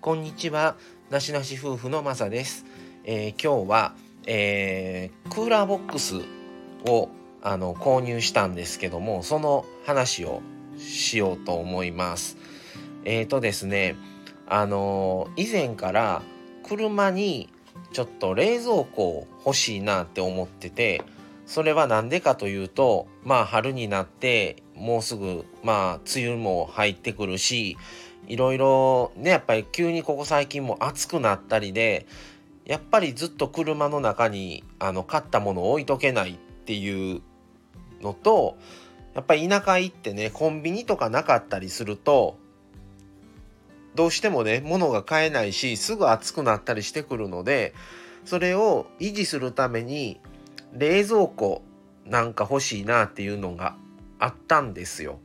こんにちは。なしなし夫婦のまさです、えー、今日は、えー、クーラーボックスをあの購入したんですけどもその話をしようと思います。えっ、ー、とですねあの以前から車にちょっと冷蔵庫欲しいなって思っててそれは何でかというとまあ春になってもうすぐまあ梅雨も入ってくるしいろいろねやっぱり急にここ最近も暑くなったりでやっぱりずっと車の中にあの買ったものを置いとけないっていうのとやっぱり田舎行ってねコンビニとかなかったりするとどうしてもね物が買えないしすぐ暑くなったりしてくるのでそれを維持するために冷蔵庫なんか欲しいなっていうのがあったんですよ。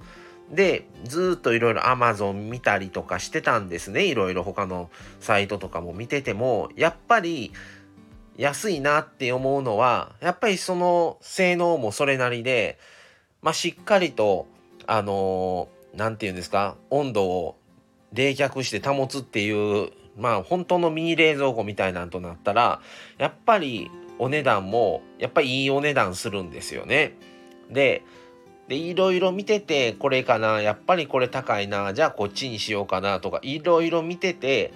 でずっといろいろ Amazon 見たりとかしてたんですねいろいろ他のサイトとかも見ててもやっぱり安いなって思うのはやっぱりその性能もそれなりで、まあ、しっかりとあの何、ー、て言うんですか温度を冷却して保つっていうまあ本当のミニ冷蔵庫みたいなんとなったらやっぱりお値段もやっぱりいいお値段するんですよね。ででいろいろ見ててこれかなやっぱりこれ高いなじゃあこっちにしようかなとかいろいろ見てて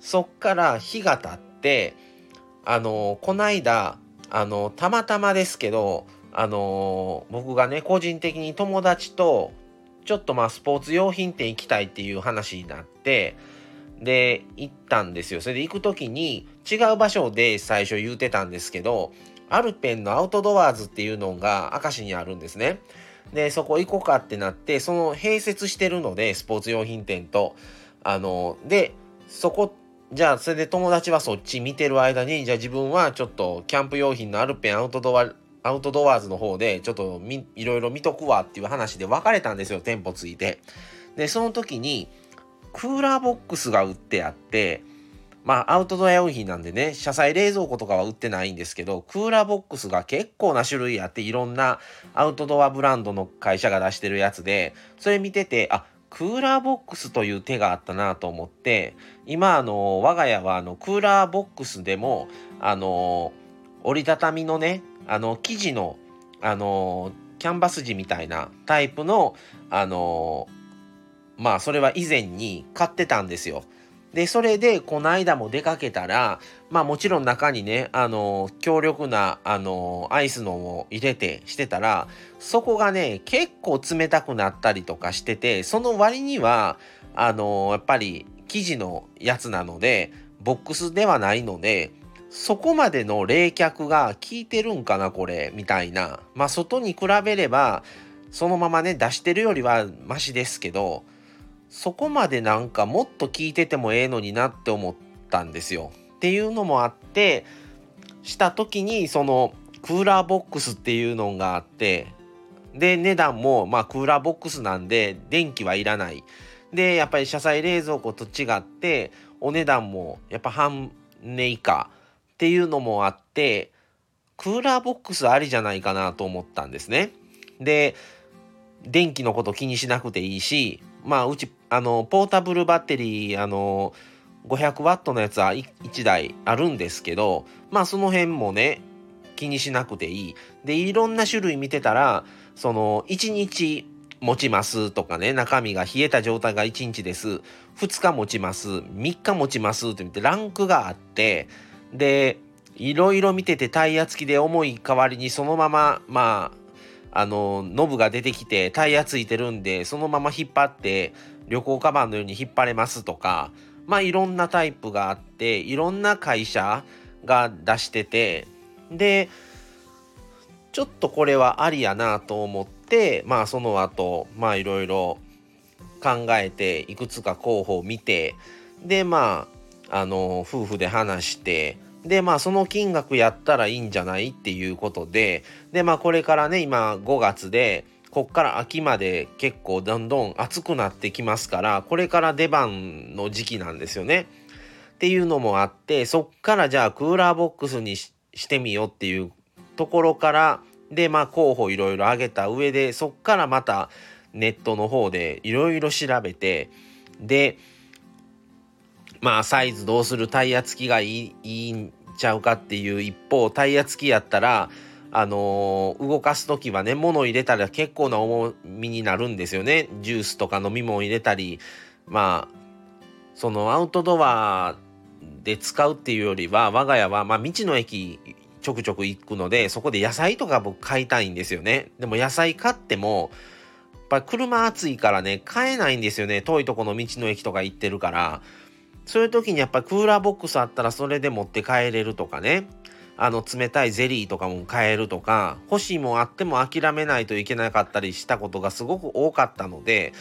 そっから日が経ってあのこないだあのたまたまですけどあの僕がね個人的に友達とちょっとまあスポーツ用品店行きたいっていう話になってで行ったんですよそれで行く時に違う場所で最初言うてたんですけどアルペンのアウトドアーズっていうのが明石にあるんですね。で、そこ行こうかってなって、その併設してるので、スポーツ用品店と。あの、で、そこ、じゃあ、それで友達はそっち見てる間に、じゃあ自分はちょっとキャンプ用品のアルペンアウトドア、アウトドアーズの方で、ちょっとみいろいろ見とくわっていう話で別れたんですよ、店舗ついて。で、その時に、クーラーボックスが売ってあって、まあアウトドア用品なんでね車載冷蔵庫とかは売ってないんですけどクーラーボックスが結構な種類あっていろんなアウトドアブランドの会社が出してるやつでそれ見ててあクーラーボックスという手があったなと思って今あの我が家はあのクーラーボックスでもあの折りたたみのねあの生地のあのキャンバス地みたいなタイプのあのまあそれは以前に買ってたんですよ。で、それで、この間も出かけたら、まあもちろん中にね、あの、強力な、あの、アイスのを入れてしてたら、そこがね、結構冷たくなったりとかしてて、その割には、あの、やっぱり生地のやつなので、ボックスではないので、そこまでの冷却が効いてるんかな、これ、みたいな。まあ外に比べれば、そのままね、出してるよりはマシですけど、そこまでなんかもっと聞いててもええのになって思ったんですよ。っていうのもあってした時にそのクーラーボックスっていうのがあってで値段もまあクーラーボックスなんで電気はいらない。でやっぱり車載冷蔵庫と違ってお値段もやっぱ半値以下っていうのもあってクーラーボックスありじゃないかなと思ったんですね。で電気のこと気にしなくていいしまあうちあのポータブルバッテリーあの500ワットのやつは 1, 台あるんですけどまあその辺もね気にしなくていい。でいろんな種類見てたらその1日持ちますとかね中身が冷えた状態が1日です。2日持ちます。3日持ちます。って見てランクがあってでいろいろ見ててタイヤ付きで重い代わりにそのまままああのノブが出てきてタイヤついてるんでそのまま引っ張って旅行カバンのように引っ張れますとかまあいろんなタイプがあっていろんな会社が出しててでちょっとこれはありやなと思ってまあその後まあいろいろ考えていくつか候補を見てでまああの夫婦で話してでまあその金額やったらいいんじゃないっていうことででまあこれからね今5月でこっから秋まで結構どんどん暑くなってきますからこれから出番の時期なんですよね。っていうのもあってそっからじゃあクーラーボックスにしてみようっていうところからでまあ候補いろいろ挙げた上でそっからまたネットの方でいろいろ調べてでまあサイズどうするタイヤ付きがいいいいんちゃうかっていう一方タイヤ付きやったらあのー、動かす時はね物入れたら結構な重みになるんですよね。ジュースとか飲み物入れたりまあそのアウトドアで使うっていうよりは我が家は、まあ、道の駅ちょくちょく行くのでそこで野菜とか僕買いたいんですよね。でも野菜買ってもやっぱ車暑いからね買えないんですよね。遠いとこの道の駅とか行ってるから。そういう時にやっぱクーラーボックスあったらそれで持って帰れるとかね。あの冷たいゼリーとかも買えるとか。欲しいもあっても諦めないといけなかったりしたことがすごく多かったので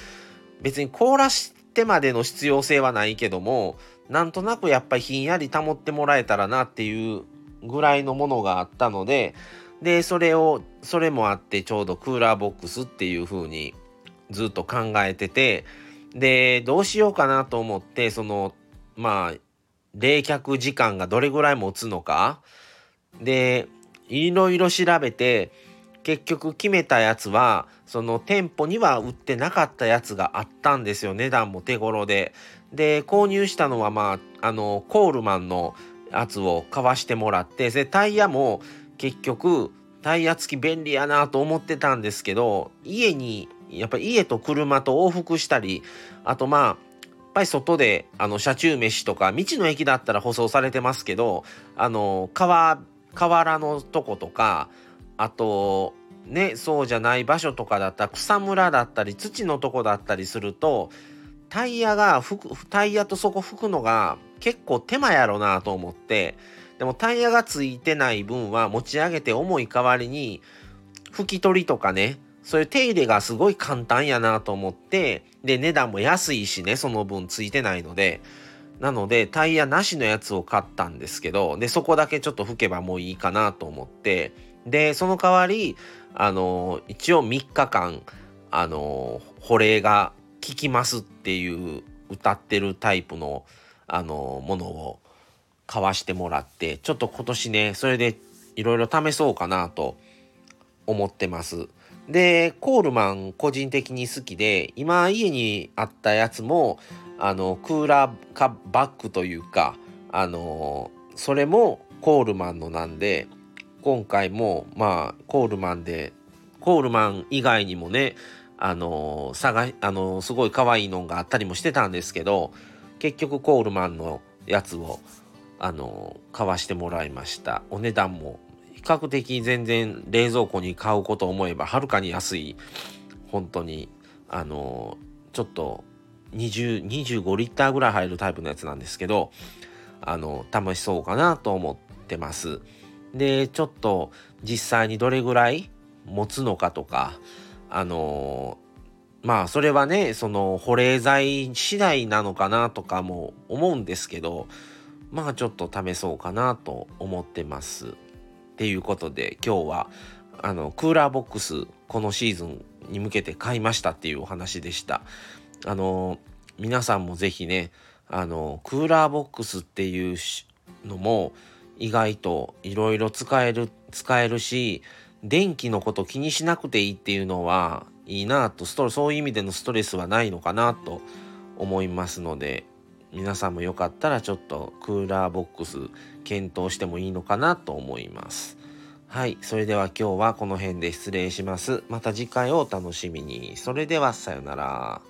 別に凍らしてまでの必要性はないけどもなんとなくやっぱりひんやり保ってもらえたらなっていうぐらいのものがあったのででそれをそれもあってちょうどクーラーボックスっていう風にずっと考えててでどうしようかなと思ってそのまあ冷却時間がどれぐらい持つのか。でいろいろ調べて結局決めたやつはその店舗には売ってなかったやつがあったんですよ値段も手頃で。で購入したのはまああのコールマンのやつを買わしてもらってでタイヤも結局タイヤ付き便利やなと思ってたんですけど家にやっぱ家と車と往復したりあとまあぱり外であの車中飯とか道の駅だったら舗装されてますけどあの川河原のとことかあとねそうじゃない場所とかだったら草むらだったり土のとこだったりするとタイヤがくタイヤとそこ拭くのが結構手間やろなと思ってでもタイヤがついてない分は持ち上げて重い代わりに拭き取りとかねそういう手入れがすごい簡単やなと思ってで値段も安いしねその分ついてないのでなのでタイヤなしのやつを買ったんですけどでそこだけちょっと拭けばもういいかなと思ってでその代わりあの一応3日間あの保冷が効きますっていう歌ってるタイプのあのものを買わしてもらってちょっと今年ねそれでいろいろ試そうかなと思ってます。でコールマン個人的に好きで今家にあったやつもあのクーラーバッグというかあのそれもコールマンのなんで今回もまあコールマンでコールマン以外にもねあの探あのすごい可愛いのがあったりもしてたんですけど結局コールマンのやつをあの買わしてもらいました。お値段も較的全然冷蔵庫に買うこと思えばはるかに安い本当にあのちょっと2025リッターぐらい入るタイプのやつなんですけどあの試しそうかなと思ってます。でちょっと実際にどれぐらい持つのかとかあのまあそれはねその保冷剤次第なのかなとかも思うんですけどまあちょっと試そうかなと思ってます。っていうことで今日はあのクーラーボックスこのシーズンに向けて買いましたっていうお話でした。あの皆さんも是非ねあのクーラーボックスっていうのも意外といろいろ使える使えるし電気のこと気にしなくていいっていうのはいいなとストそういう意味でのストレスはないのかなと思いますので皆さんもよかったらちょっとクーラーボックス検討してもいいのかなと思います。はい。それでは今日はこの辺で失礼します。また次回をお楽しみに。それではさようなら。